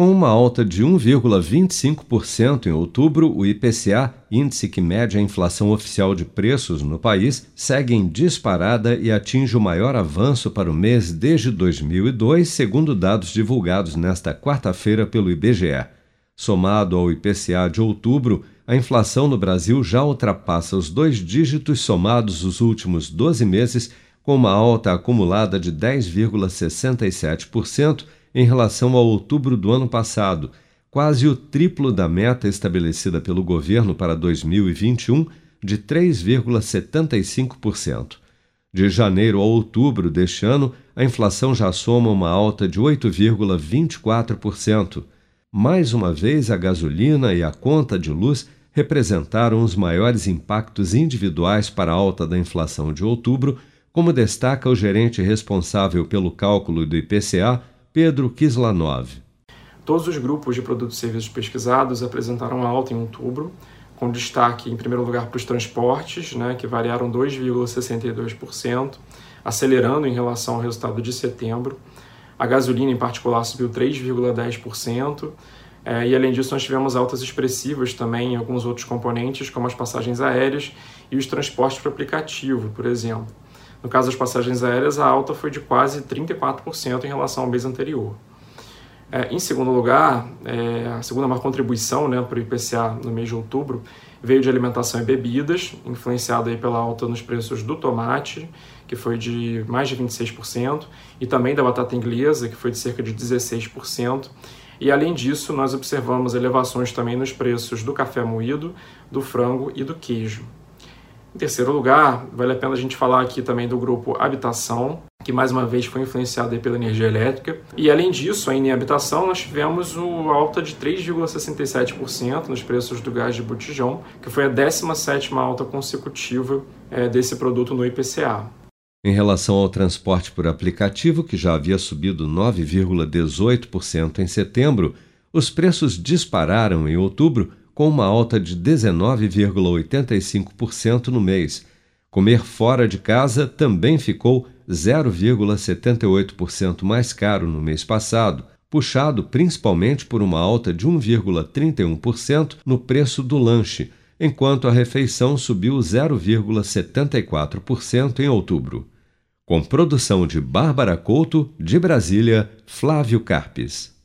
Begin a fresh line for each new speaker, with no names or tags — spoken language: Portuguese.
Com uma alta de 1,25% em outubro, o IPCA, índice que mede a inflação oficial de preços no país, segue em disparada e atinge o maior avanço para o mês desde 2002, segundo dados divulgados nesta quarta-feira pelo IBGE. Somado ao IPCA de outubro, a inflação no Brasil já ultrapassa os dois dígitos somados os últimos 12 meses, com uma alta acumulada de 10,67% em relação ao outubro do ano passado, quase o triplo da meta estabelecida pelo governo para 2021, de 3,75%. De janeiro a outubro deste ano, a inflação já soma uma alta de 8,24%. Mais uma vez, a gasolina e a conta de luz representaram os maiores impactos individuais para a alta da inflação de outubro, como destaca o gerente responsável pelo cálculo do IPCA, Pedro Kislanov.
Todos os grupos de produtos e serviços pesquisados apresentaram alta em outubro, com destaque, em primeiro lugar, para os transportes, né, que variaram 2,62%, acelerando em relação ao resultado de setembro. A gasolina, em particular, subiu 3,10%. É, e além disso, nós tivemos altas expressivas também em alguns outros componentes, como as passagens aéreas e os transportes por aplicativo, por exemplo. No caso das passagens aéreas, a alta foi de quase 34% em relação ao mês anterior. É, em segundo lugar, é, a segunda maior contribuição né, para o IPCA no mês de outubro veio de alimentação e bebidas, influenciada aí pela alta nos preços do tomate, que foi de mais de 26%, e também da batata inglesa, que foi de cerca de 16%. E além disso, nós observamos elevações também nos preços do café moído, do frango e do queijo. Em terceiro lugar, vale a pena a gente falar aqui também do grupo Habitação, que mais uma vez foi influenciado pela energia elétrica. E além disso, ainda em habitação, nós tivemos uma alta de 3,67% nos preços do gás de botijão, que foi a 17ª alta consecutiva é, desse produto no IPCA.
Em relação ao transporte por aplicativo, que já havia subido 9,18% em setembro, os preços dispararam em outubro com uma alta de 19,85% no mês. Comer fora de casa também ficou 0,78% mais caro no mês passado, puxado principalmente por uma alta de 1,31% no preço do lanche, enquanto a refeição subiu 0,74% em outubro. Com produção de Bárbara Couto, de Brasília, Flávio Carpes.